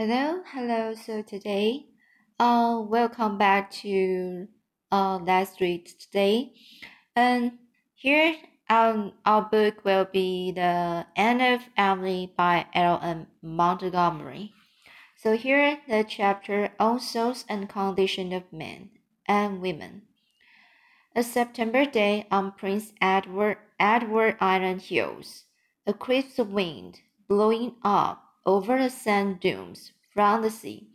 Hello, hello. So today, uh, welcome back to uh last week today, and here um our book will be the Anne of Avonlea by L. M. Montgomery. So here the chapter on souls and condition of men and women. A September day on Prince Edward Edward Island hills, a crisp wind blowing up over the sand dunes from the sea,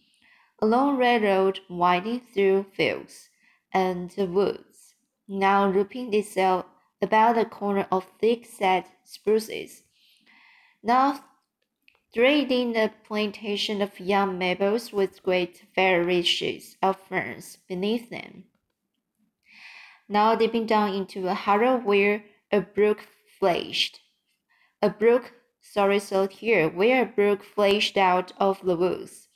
a long railroad winding through fields and woods, now looping itself about the corner of thick-set spruces, now threading the plantation of young maples with great flourishes of ferns beneath them, now dipping down into a hollow where a brook flashed, a brook sorry so here where a brook flashed out of the woods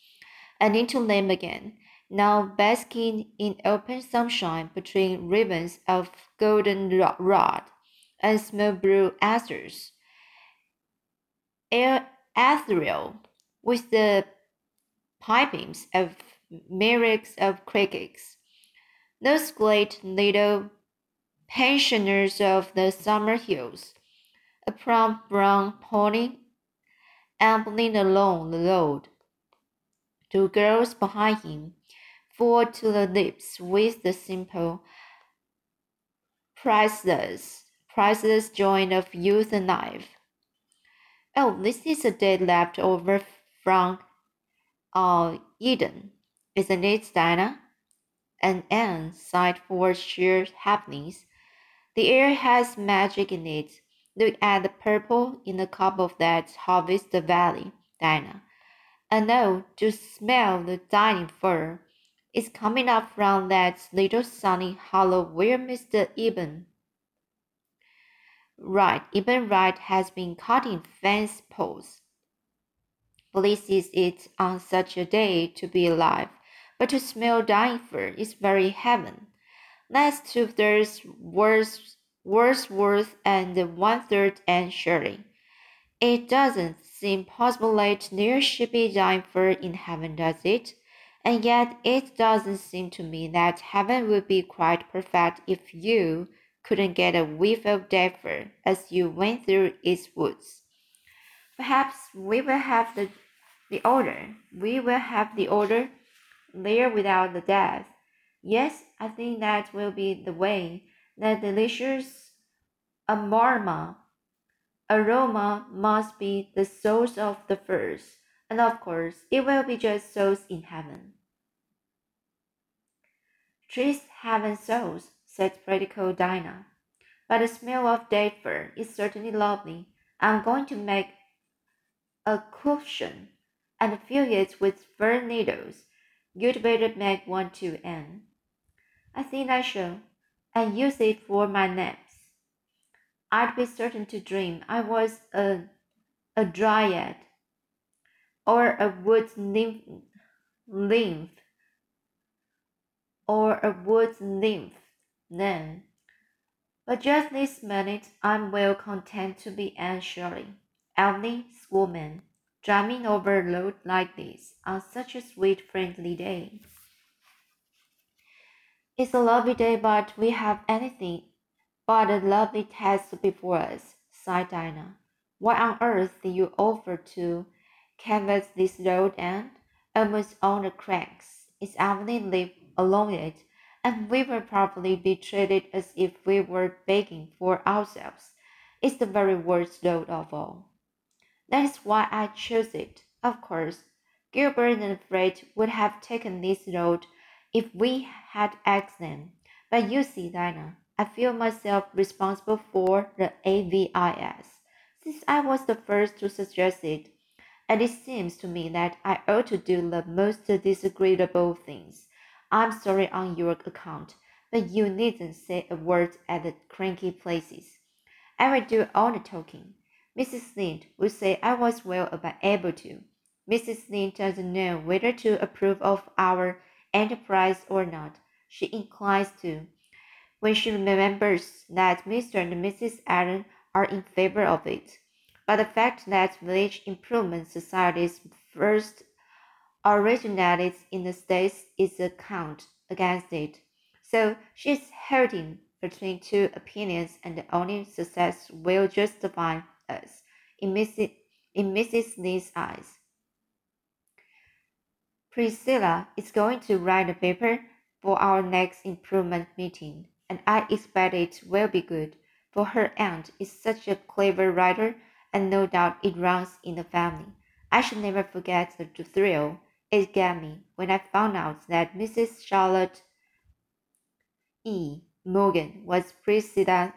and into them again, now basking in open sunshine between ribbons of golden rod and small blue asters. Air ethereal, with the pipings of myriads of crickets. Those great little pensioners of the summer hills a plump brown pony ambling along the road. Two girls behind him, full to the lips with the simple, priceless, priceless joy of youth and life. Oh, this is a day left over from uh, Eden, isn't it, Dinah? And Anne sighed for sheer happiness. The air has magic in it Look at the purple in the cup of that harvest valley, Dinah. And know to smell the dying fir. It's coming up from that little sunny hollow where Mr. Eben Wright, Eben Wright has been cutting fence posts. Pleases it on such a day to be alive, but to smell dying fir is very heaven. Let's two thirds worse Wordsworth and one third Anne Shirley. It doesn't seem possible that there should be dying fir in heaven, does it? And yet it doesn't seem to me that heaven would be quite perfect if you couldn't get a whiff of fir as you went through its woods. Perhaps we will have the, the order. We will have the order there without the death. Yes, I think that will be the way the delicious aroma, aroma must be the source of the first, and of course, it will be just souls in heaven. Trees haven't souls, said practical Dinah, but the smell of dead fir is certainly lovely. I'm going to make a cushion and fill it with fir needles. You'd better make one too, Anne. I think I shall and use it for my naps. I'd be certain to dream I was a, a dryad or a wood nymph, nymph or a wood nymph then. But just this minute I'm well content to be Anne Shirley, elderly schoolman, drumming over load like this on such a sweet friendly day. It's a lovely day, but we have anything but a lovely task before us, sighed Dinah. Why on earth did you offer to canvass this road and almost on the cracks? It's only live along it, and we will probably be treated as if we were begging for ourselves. It's the very worst road of all. That is why I chose it. Of course, Gilbert and Fred would have taken this road if we had asked them. But you see, Dinah, I feel myself responsible for the AVIS, since I was the first to suggest it, and it seems to me that I ought to do the most disagreeable things. I'm sorry on your account, but you needn't say a word at the cranky places. I will do all the talking. Mrs. Lynde would say I was well able to. Mrs. Lynde doesn't know whether to approve of our enterprise or not, she inclines to, when she remembers that Mr. and Mrs. Allen are in favor of it. But the fact that village improvement societies first originated in the States is a count against it. So she's hurting between two opinions, and only success will justify us in Mrs. in Mrs. Lynde's eyes. Priscilla is going to write a paper for our next improvement meeting, and I expect it will be good, for her aunt is such a clever writer, and no doubt it runs in the family. I shall never forget the thrill it gave me when I found out that Mrs. Charlotte E. Morgan was Priscilla,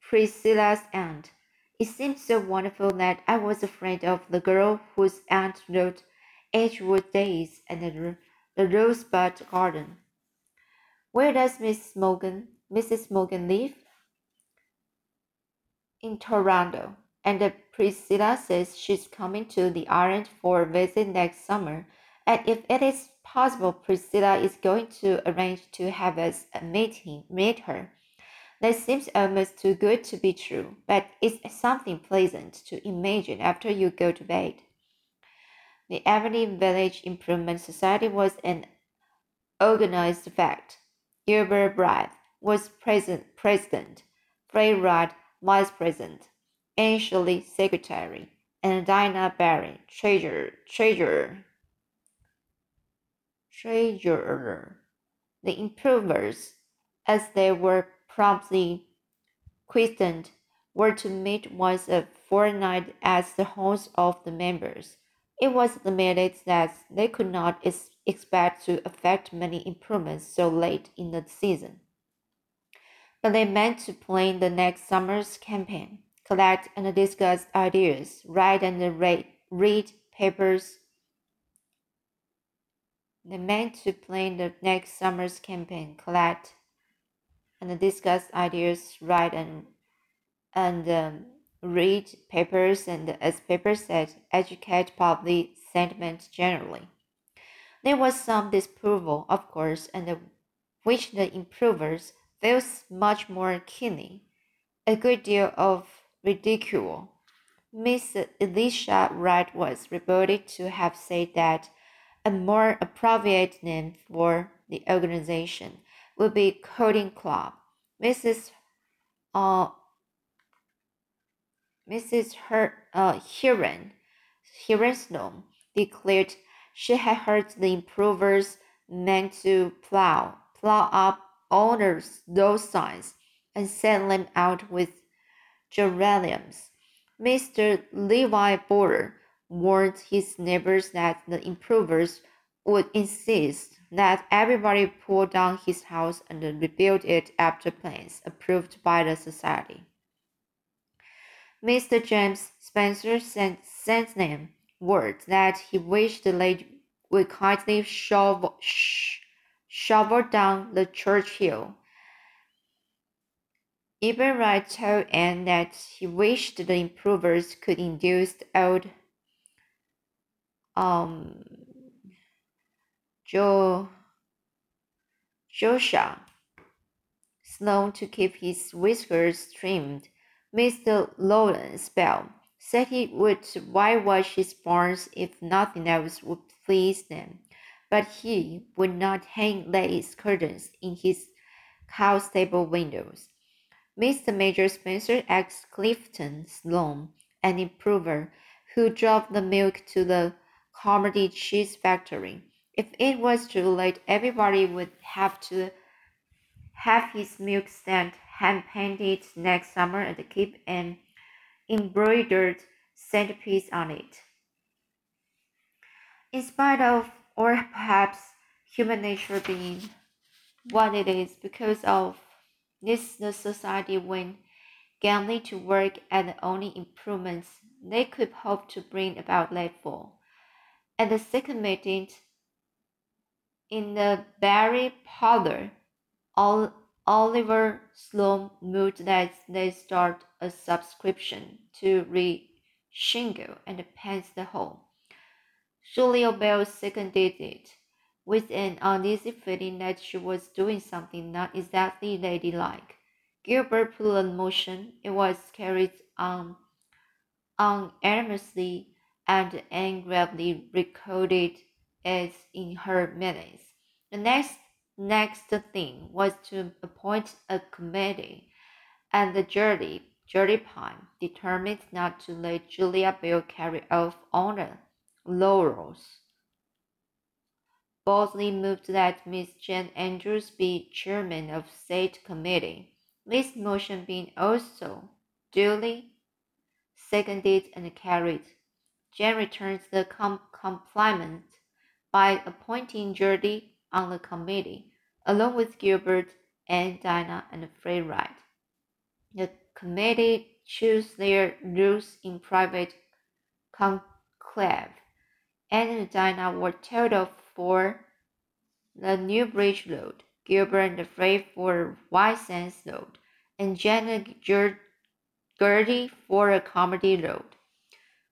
Priscilla's aunt. It seemed so wonderful that I was afraid of the girl whose aunt wrote Edgewood Days and the, the Rosebud Garden. Where does Miss Morgan, Mrs. Morgan live? In Toronto. And Priscilla says she's coming to the island for a visit next summer. And if it is possible, Priscilla is going to arrange to have us meet him, meet her. That seems almost too good to be true, but it's something pleasant to imagine after you go to bed. The Avonlea Village Improvement Society was an organized fact. Gilbert Blythe was president, president, Rudd vice president, Anne secretary, and Dinah Barry treasurer. treasurer. treasurer. The improvers, as they were promptly christened, were to meet once a fortnight at the homes of the members. It was admitted that they could not expect to effect many improvements so late in the season. But they meant to plan the next summer's campaign, collect and discuss ideas, write and read, read papers. They meant to plan the next summer's campaign, collect and discuss ideas, write and and um, read papers, and as Paper said, educate public sentiment generally. There was some disapproval, of course, and which the improvers felt much more keenly. A good deal of ridicule. Miss Elisha Wright was reported to have said that a more appropriate name for the organization would be Courting Club. Mrs. Uh, Mrs. Her, uh, Heron, Hiram Sloane declared she had heard the improvers meant to plow, plow up all those signs and send them out with geraniums. Mr. Levi Boulter warned his neighbors that the improvers would insist that everybody pull down his house and rebuild it after plans approved by the society. Mr. James Spencer sent, sent them word that he wished the lady would kindly shovel, sh- shovel down the church hill. Eben Wright told Anne that he wished the improvers could induce old um, Joe, Joshua Sloane to keep his whiskers trimmed. Mr. Lawrence Bell said he would whitewash his barns if nothing else would please them, but he would not hang lace curtains in his cow stable windows. Mr. Major Spencer asked Clifton Sloane, an improver, who drove the milk to the Carmody cheese factory, if it was too late, everybody would have to have his milk stand hand painted next summer and keep an embroidered centerpiece on it. In spite of, or perhaps human nature being what it is, because of this, the society went gambling to work at the only improvements they could hope to bring about late fall. At the second meeting, in the Barry parlor, Oliver Sloane moved that they start a subscription to re-shingle and paint the hall. Julia Bell seconded it, with an uneasy feeling that she was doing something not exactly ladylike. Gilbert put in motion. It was carried on unanimously and angrily recorded as in her minutes. The next next thing was to appoint a committee, and the jury, jury Pine determined not to let Julia Bell carry off on the laurels. Bosley moved that Miss Jane Andrews be chairman of said committee. This motion being also duly seconded and carried. Jane returns the com compliment by appointing Gertie on the committee, along with Gilbert and Dinah and Fred Wright. The committee choose their rules in private conclave, and Dinah were told off for the New Bridge Road, Gilbert and Fred for White Sands Road, and Janet Gertie for a Carmody Road.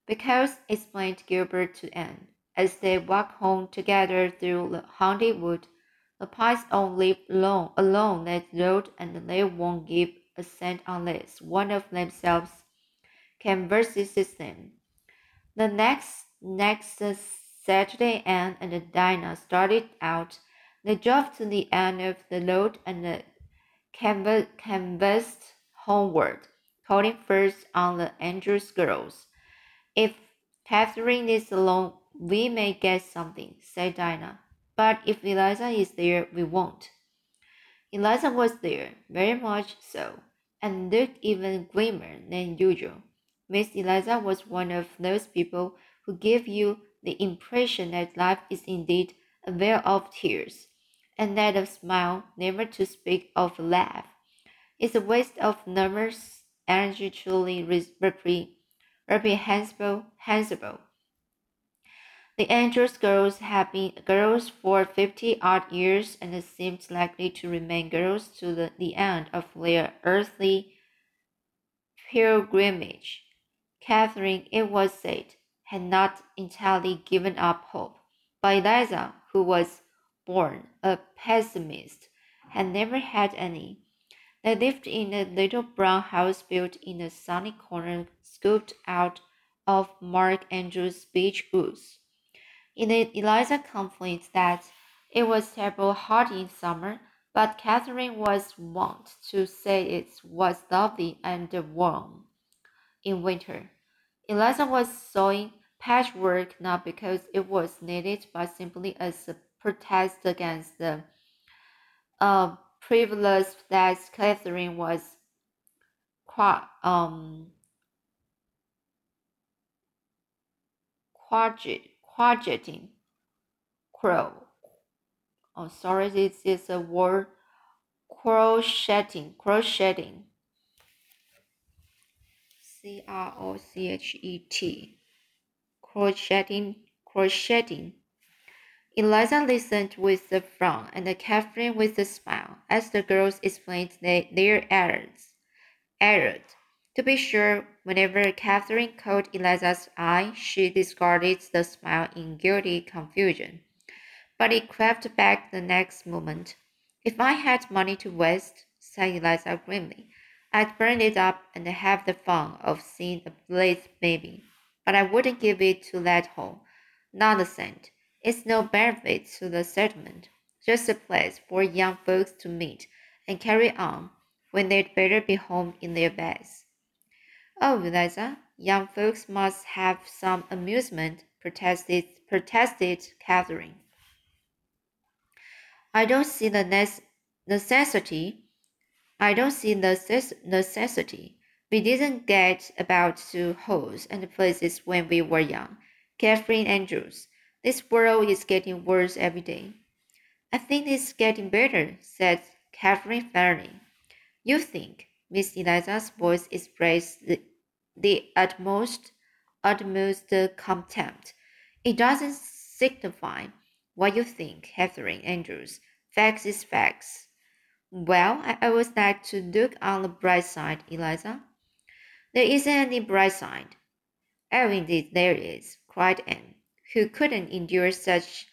Because, explained Gilbert to Anne, as they walked home together through the haunted wood, the all live alone, alone that road, and they won't give a cent unless one of themselves can assist them. The next next Saturday, Anne and Dinah started out. They drove to the end of the road and canvassed homeward, calling first on the Andrews girls. If Catherine is alone, we may get something, said Dinah. But if Eliza is there, we won't. Eliza was there, very much so, and looked even grimmer than usual. Miss Eliza was one of those people who give you the impression that life is indeed a vale of tears, and that a smile, never to speak of a laugh, is a waste of nervous energy truly reprehensible. The Andrews girls have been girls for fifty odd years and seemed likely to remain girls to the, the end of their earthly pilgrimage. Catherine, it was said, had not entirely given up hope, but Eliza, who was born a pessimist, had never had any. They lived in a little brown house built in a sunny corner scooped out of Mark Andrews' beech woods. In it, Eliza complained that it was terrible hot in summer, but Catherine was wont to say it was lovely and warm in winter. Eliza was sewing patchwork not because it was needed, but simply as a protest against the uh, privilege that Catherine was um, quadri Crocheting. Crow. Oh, sorry, this is a word. Crocheting. Crocheting. C R O C H E T. Crocheting. Crocheting. Eliza listened with a frown and Catherine with a smile as the girls explained their errands. Errand. To be sure, whenever Catherine caught Eliza's eye, she discarded the smile in guilty confusion. But it crept back the next moment. If I had money to waste, said Eliza grimly, I'd burn it up and have the fun of seeing a blessed baby. But I wouldn't give it to that hole. Not a cent. It's no benefit to the settlement. Just a place for young folks to meet and carry on when they'd better be home in their beds. Oh, Eliza, young folks must have some amusement, protested, protested Catherine. I don't see the necessity. I don't see the necessity. We didn't get about to holes and places when we were young. Catherine Andrews, this world is getting worse every day. I think it's getting better, said Catherine fairly. You think, Miss Eliza's voice expressed the, the utmost, utmost contempt. It doesn't signify what you think, Catherine Andrews. Facts is facts. Well, I always like to look on the bright side, Eliza. There isn't any bright side. Oh, indeed there is, cried Anne, who couldn't endure such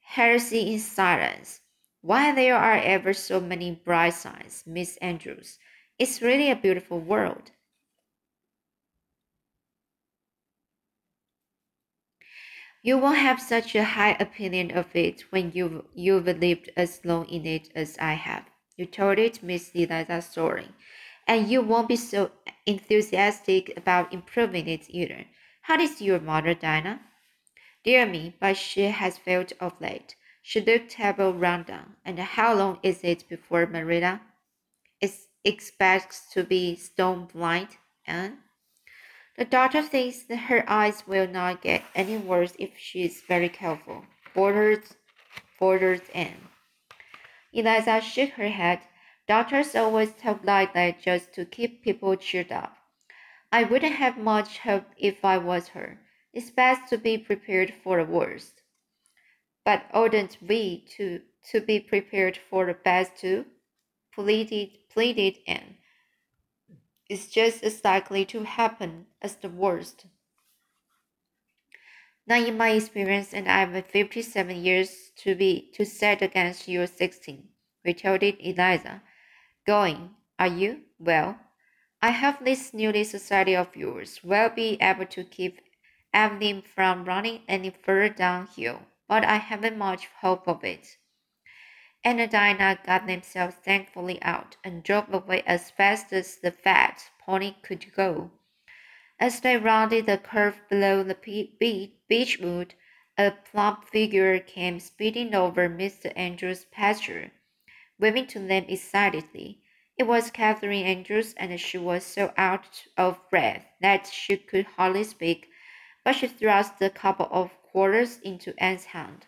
heresy in silence. Why there are ever so many bright sides, Miss Andrews. It's really a beautiful world. You won't have such a high opinion of it when you've, you've lived as long in it as I have. You told it Miss Eliza Soaring, and you won't be so enthusiastic about improving it either. How is your mother, Dinah? Dear me, but she has failed of late. She looked terrible rundown. And how long is it before Marilla is expects to be stone blind, Anne? The doctor thinks that her eyes will not get any worse if she is very careful. Borders, borders in. Eliza shook her head. Doctors always talk like that just to keep people cheered up. I wouldn't have much hope if I was her. It's best to be prepared for the worst. But oughtn't we to, to be prepared for the best too? Pleaded, pleaded Anne. It's just as likely to happen as the worst. Not in my experience, and I've fifty-seven years to be to set against your sixteen, retorted Eliza. Going, are you? Well, I hope this newly society of yours will be able to keep Avonlea from running any further downhill, but I haven't much hope of it. And Dinah got themselves thankfully out and drove away as fast as the fat pony could go. As they rounded the curve below the beech wood, a plump figure came speeding over Mr. Andrews' pasture, waving to them excitedly. It was Catherine Andrews, and she was so out of breath that she could hardly speak, but she thrust a couple of quarters into Anne's hand.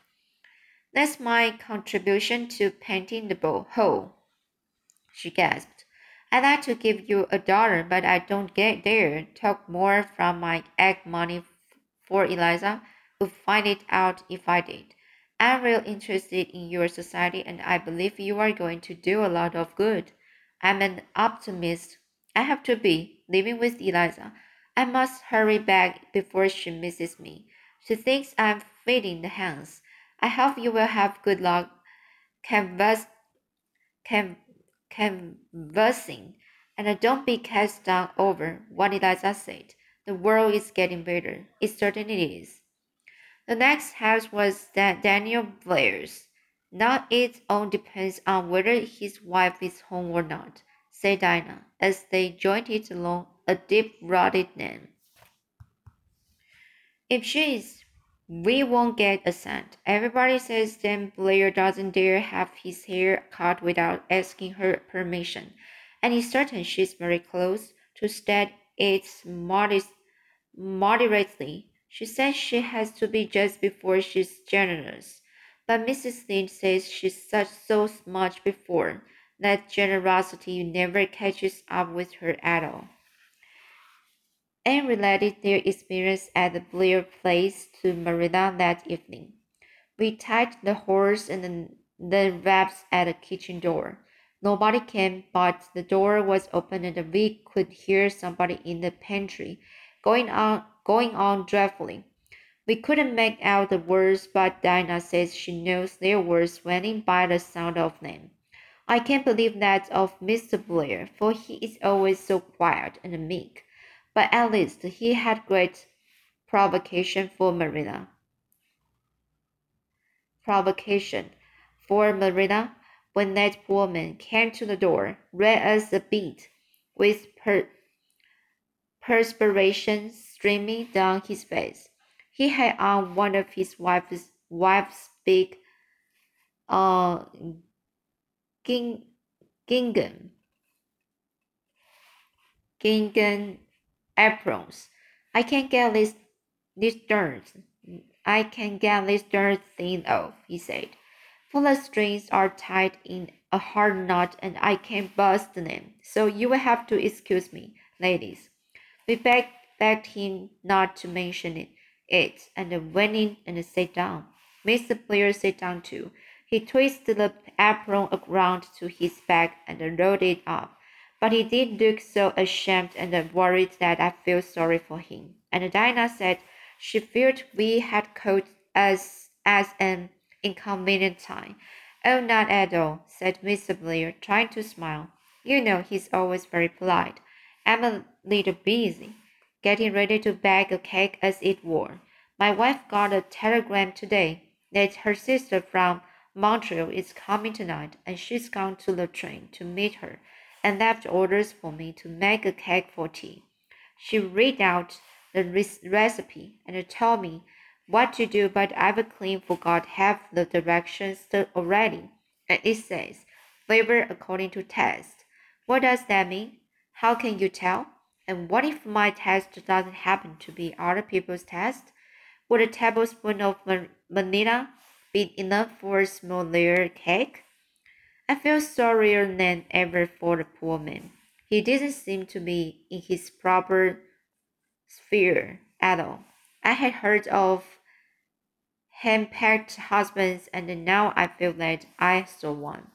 That's my contribution to painting the whole, she gasped. I'd like to give you a dollar, but I don't get dare talk more from my egg money for Eliza would find it out if I did. I'm real interested in your society and I believe you are going to do a lot of good. I'm an optimist. I have to be, living with Eliza. I must hurry back before she misses me. She thinks I'm feeding the hens. I hope you will have good luck canvass, can, conversing, and don't be cast down over what Eliza said. The world is getting better. It certainly is. The next house was that Daniel Blair's. Now it all depends on whether his wife is home or not, said Dinah, as they jointed along a deep-rotted lane. If she is, we won't get a cent. Everybody says Dan Blair doesn't dare have his hair cut without asking her permission, and he's certain she's very close to state it's modest, moderately. She says she has to be just before she's generous, but Mrs. Lynde says she's such so much before that generosity never catches up with her at all and related their experience at the Blair place to Marilla that evening. We tied the horse and the, wraps at the kitchen door. Nobody came, but the door was open and we could hear somebody in the pantry going on going on dreadfully. We couldn't make out the words, but Dinah says she knows their words went by the sound of them. I can't believe that of Mr. Blair, for he is always so quiet and meek but at least he had great provocation for Marina. Provocation for Marina when that woman came to the door, red as a beet, with per perspiration streaming down his face. He had on one of his wife's wife's big uh ging, gingham gingham aprons. I can't get this this dirt. I can get this dirt thing off, he said. For the strings are tied in a hard knot and I can't bust them. So you will have to excuse me, ladies. We begged, begged him not to mention it, it and went in and sat down. Mr. Blair sat down too. He twisted the apron around to his back and rolled it up. But he did look so ashamed and worried that I felt sorry for him. And Dinah said she feared we had caught us as an inconvenient time. Oh, not at all, said Mr. Blair, trying to smile. You know he's always very polite. I'm a little busy, getting ready to bake a cake as it were. My wife got a telegram today that her sister from Montreal is coming tonight, and she's gone to the train to meet her and left orders for me to make a cake for tea. She read out the recipe and told me what to do, but I've clean forgot half the directions already. And it says, flavor according to taste. What does that mean? How can you tell? And what if my test doesn't happen to be other people's test? Would a tablespoon of vanilla be enough for a small layer cake? I feel sorrier than ever for the poor man. He didn't seem to be in his proper sphere at all. I had heard of hand-packed husbands, and now I feel that I saw one.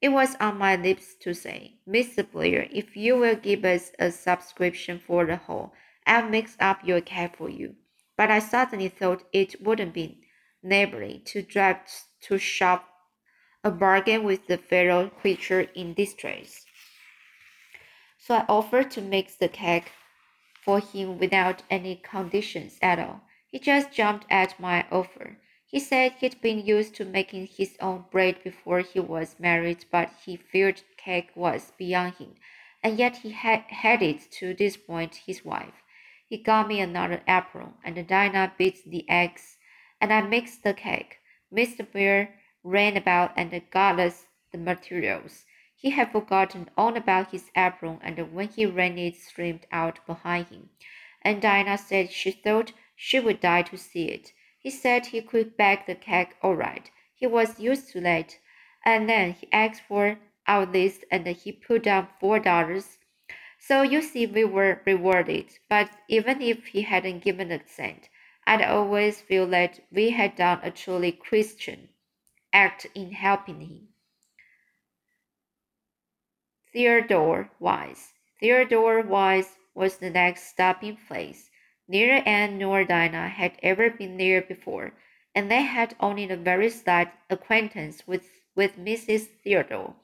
It was on my lips to say, Mr. Blair, if you will give us a subscription for the whole, I'll mix up your cake for you. But I suddenly thought it wouldn't be neighborly to drive to shop a bargain with the fellow creature in distress. So I offered to mix the cake for him without any conditions at all. He just jumped at my offer. He said he'd been used to making his own bread before he was married, but he feared cake was beyond him, and yet he had hated to disappoint his wife. He got me another apron, and Dinah beat the eggs, and I mixed the cake. Mr. Blair ran about and us the materials. He had forgotten all about his apron, and when he ran it streamed out behind him. And Dinah said she thought she would die to see it. He said he could bake the cake all right. He was used to that. And then he asked for our list and he put down four dollars. So you see, we were rewarded. But even if he hadn't given a cent, I'd always feel that we had done a truly Christian act in helping him. Theodore White's. Theodore White's was the next stopping place. Neither Anne nor Dinah had ever been there before, and they had only a very slight acquaintance with, with Mrs. Theodore,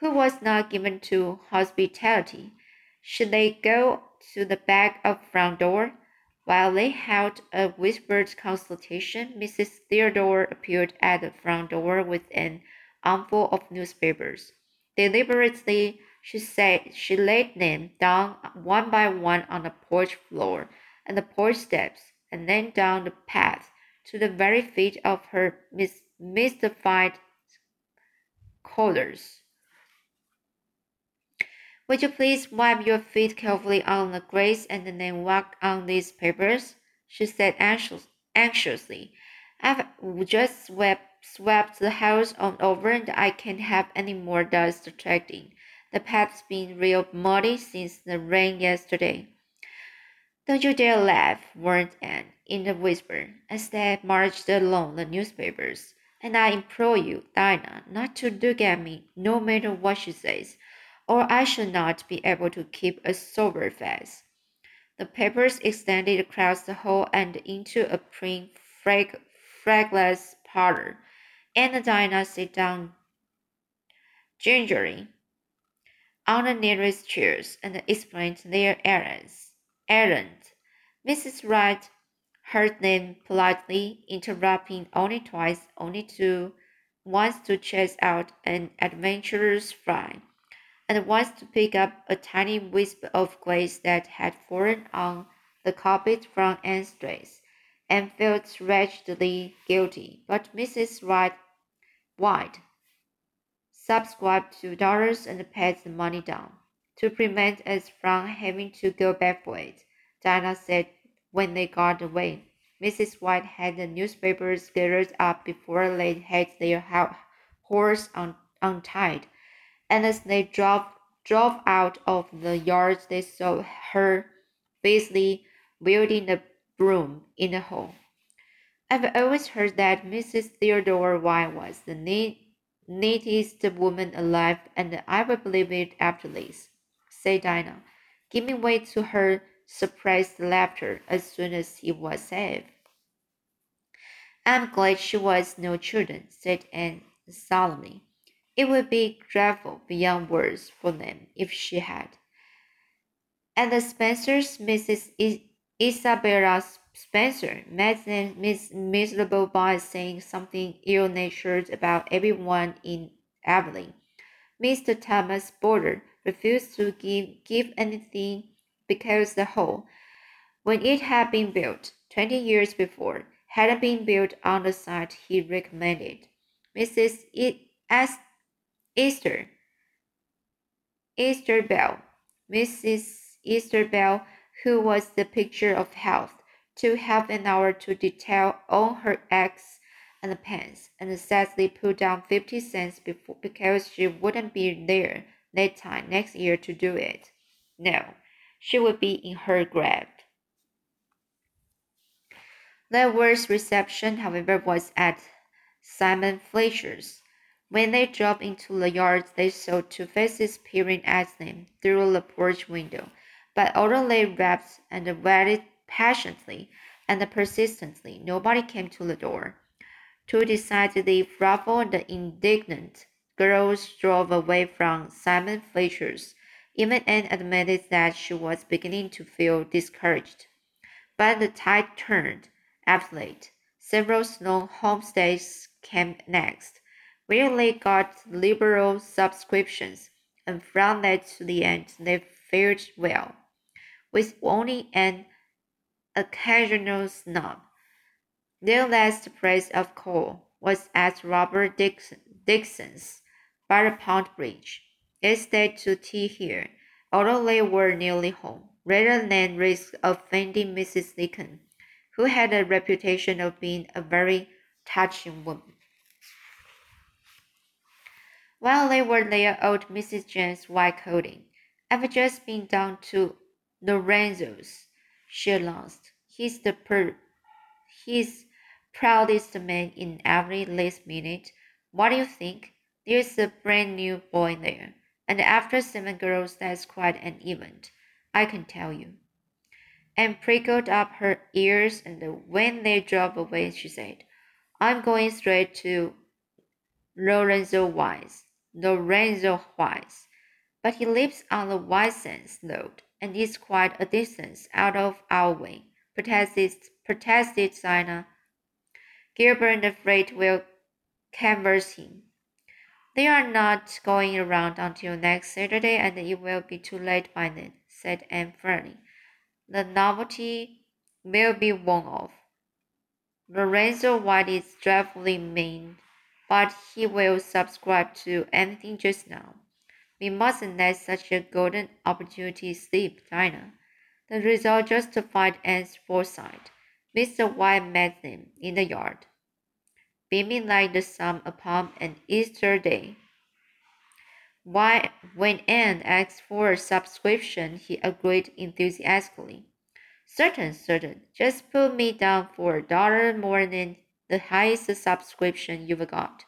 who was not given to hospitality. Should they go to the back of front door? While they held a whispered consultation, Mrs. Theodore appeared at the front door with an armful of newspapers. Deliberately, she said she laid them down one by one on the porch floor and the porch steps, and then down the path to the very feet of her mystified callers. Would you please wipe your feet carefully on the grass and then walk on these papers? she said anxious, anxiously. I've just swept, swept the house all over and I can't have any more dust attracting. The path's been real muddy since the rain yesterday. Don't you dare laugh, warned Anne in a whisper, as they marched along the newspapers. And I implore you, Dinah, not to look at me, no matter what she says, or I shall not be able to keep a sober face. The papers extended across the hall and into a prim, frag- fragless parlor, and Dinah sat down gingerly on the nearest chairs and explained their errands errand. Mrs. Wright heard them politely, interrupting only twice, only to once to chase out an adventurous fly, and once to pick up a tiny wisp of glaze that had fallen on the carpet from Anne's dress, and felt wretchedly guilty. But Mrs. Wright White subscribed two dollars and paid the money down to prevent us from having to go back for it, Dinah said when they got away. Mrs. White had the newspapers gathered up before they had their horse untied, and as they drove, drove out of the yard, they saw her busily wielding a broom in the hall. I've always heard that Mrs. Theodore White was the neatest woman alive, and I will believe it after this said Dinah, giving way to her suppressed laughter as soon as he was safe. I'm glad she was no children, said Anne solemnly. It would be dreadful beyond words for them if she had. At the Spencers, Mrs. Isabella Spencer met them mis- miserable by saying something ill natured about everyone in Avonlea. Mr. Thomas Boulter refused to give, give anything because the hall, when it had been built twenty years before, hadn't been built on the site he recommended. Mrs. E- S- Esther Esther Bell, Mrs. Esther Bell, who was the picture of health, took half an hour to detail all her eggs and pans, and sadly put down fifty cents before, because she wouldn't be there that time next year to do it. No, she would be in her grave. The worst reception, however, was at Simon Fletcher's. When they dropped into the yard, they saw two faces peering at them through the porch window. But although they rapped and waited patiently and persistently, nobody came to the door. Two decidedly ruffled and indignant girls drove away from Simon Fletcher's. Even Anne admitted that she was beginning to feel discouraged. But the tide turned. After late, several Sloane homesteads came next they got liberal subscriptions, and from that to the end they fared well, with only an occasional snub. Their last place of call was at Robert Dixon, Dixon's, by the Pond Bridge. They stayed to tea here, although they were nearly home, rather than risk offending Mrs. Lincoln, who had a reputation of being a very touching woman. While they were there, old Mrs. Jane's white coating. I've just been down to Lorenzo's, she announced. He's the per he's proudest man in Avonlea this minute. What do you think? There's a brand new boy there. And after seven girls, that's quite an event, I can tell you. And prickled up her ears, and when they drove away, she said, I'm going straight to Lorenzo White's. Lorenzo White's, but he lives on the Sands Road and is quite a distance out of our way, protested, protested Dinah. Gilbert and Fred will canvass him. They are not going around until next Saturday, and it will be too late by then, said Anne firmly. The novelty will be worn off. Lorenzo White is dreadfully mean but he will subscribe to anything just now. We mustn't let such a golden opportunity slip, Dinah. The result justified Anne's foresight. Mr. White met them in the yard, beaming like the sun upon an Easter day. Why, when Anne asked for a subscription, he agreed enthusiastically. Certain, certain. Just put me down for a dollar more than the highest subscription you've got.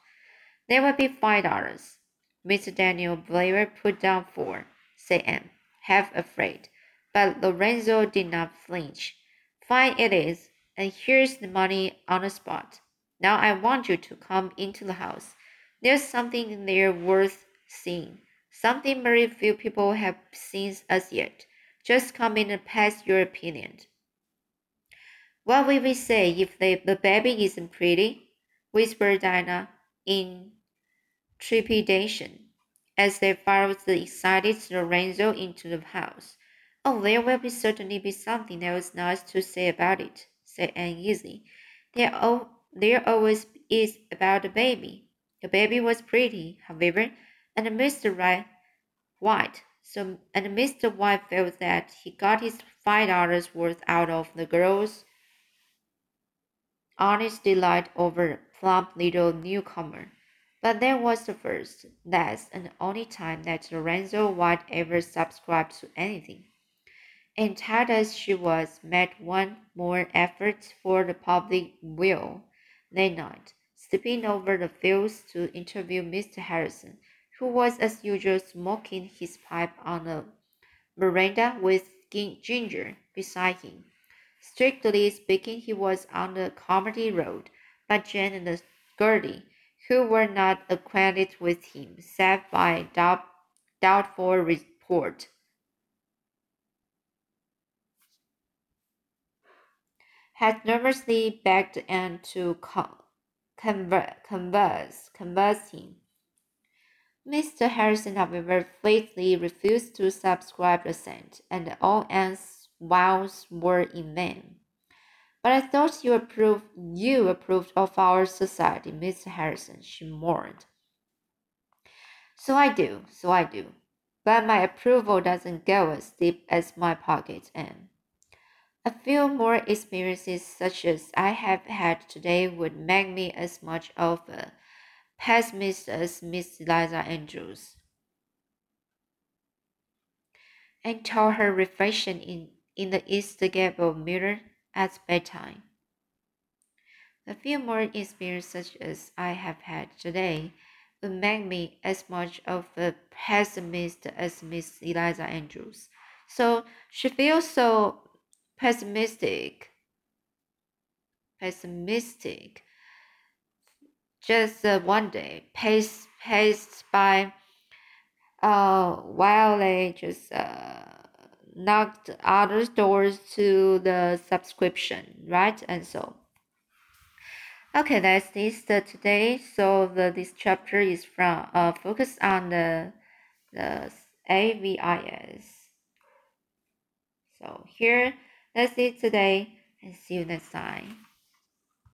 That would be five dollars. Mr. Daniel Blair put down four, said Anne, half afraid. But Lorenzo did not flinch. Fine it is, and here's the money on the spot. Now I want you to come into the house. There's something in there worth seeing. Something very few people have seen as yet. Just come in and pass your opinion. What will we say if the, the baby isn't pretty? whispered Dinah in trepidation as they followed the excited Lorenzo into the house. Oh, there will be certainly be something else nice to say about it, said Anne easily. There, there always is about the baby. The baby was pretty, however, and Mr. Wright White. So, and Mr. White felt that he got his five dollars worth out of the girls honest delight over the plump little newcomer. But that was the first, last, and only time that Lorenzo White ever subscribed to anything. And tired as she was, made one more effort for the public will that night, stepping over the fields to interview Mr. Harrison, who was as usual smoking his pipe on the veranda with Ginger beside him. Strictly speaking, he was on the Carmody Road, but Jane and Gertie, who were not acquainted with him, sat by doubt, doubtful report. had nervously begged Anne to con- converse, converse him. Mr. Harrison, however, flatly refused to subscribe the cent, and all Anne's vows were in vain. But I thought you approved you approved of our society, Miss Harrison, she mourned. So I do, so I do. But my approval doesn't go as deep as my pocket, Anne. A few more experiences such as I have had today would make me as much of a pessimist as Miss Eliza Andrews. Anne told her reflection in, in the East Gable mirror at bedtime. A few more experiences such as I have had today would make me as much of a pessimist as Miss Eliza Andrews. So she feels so pessimistic. Pessimistic. Just uh, one day, paced, paced by uh, while they just uh, knocked other doors to the subscription, right? And so, okay, that's this the today. So the this chapter is from uh focus on the the AVIS. So here, that's it today, and see you next time.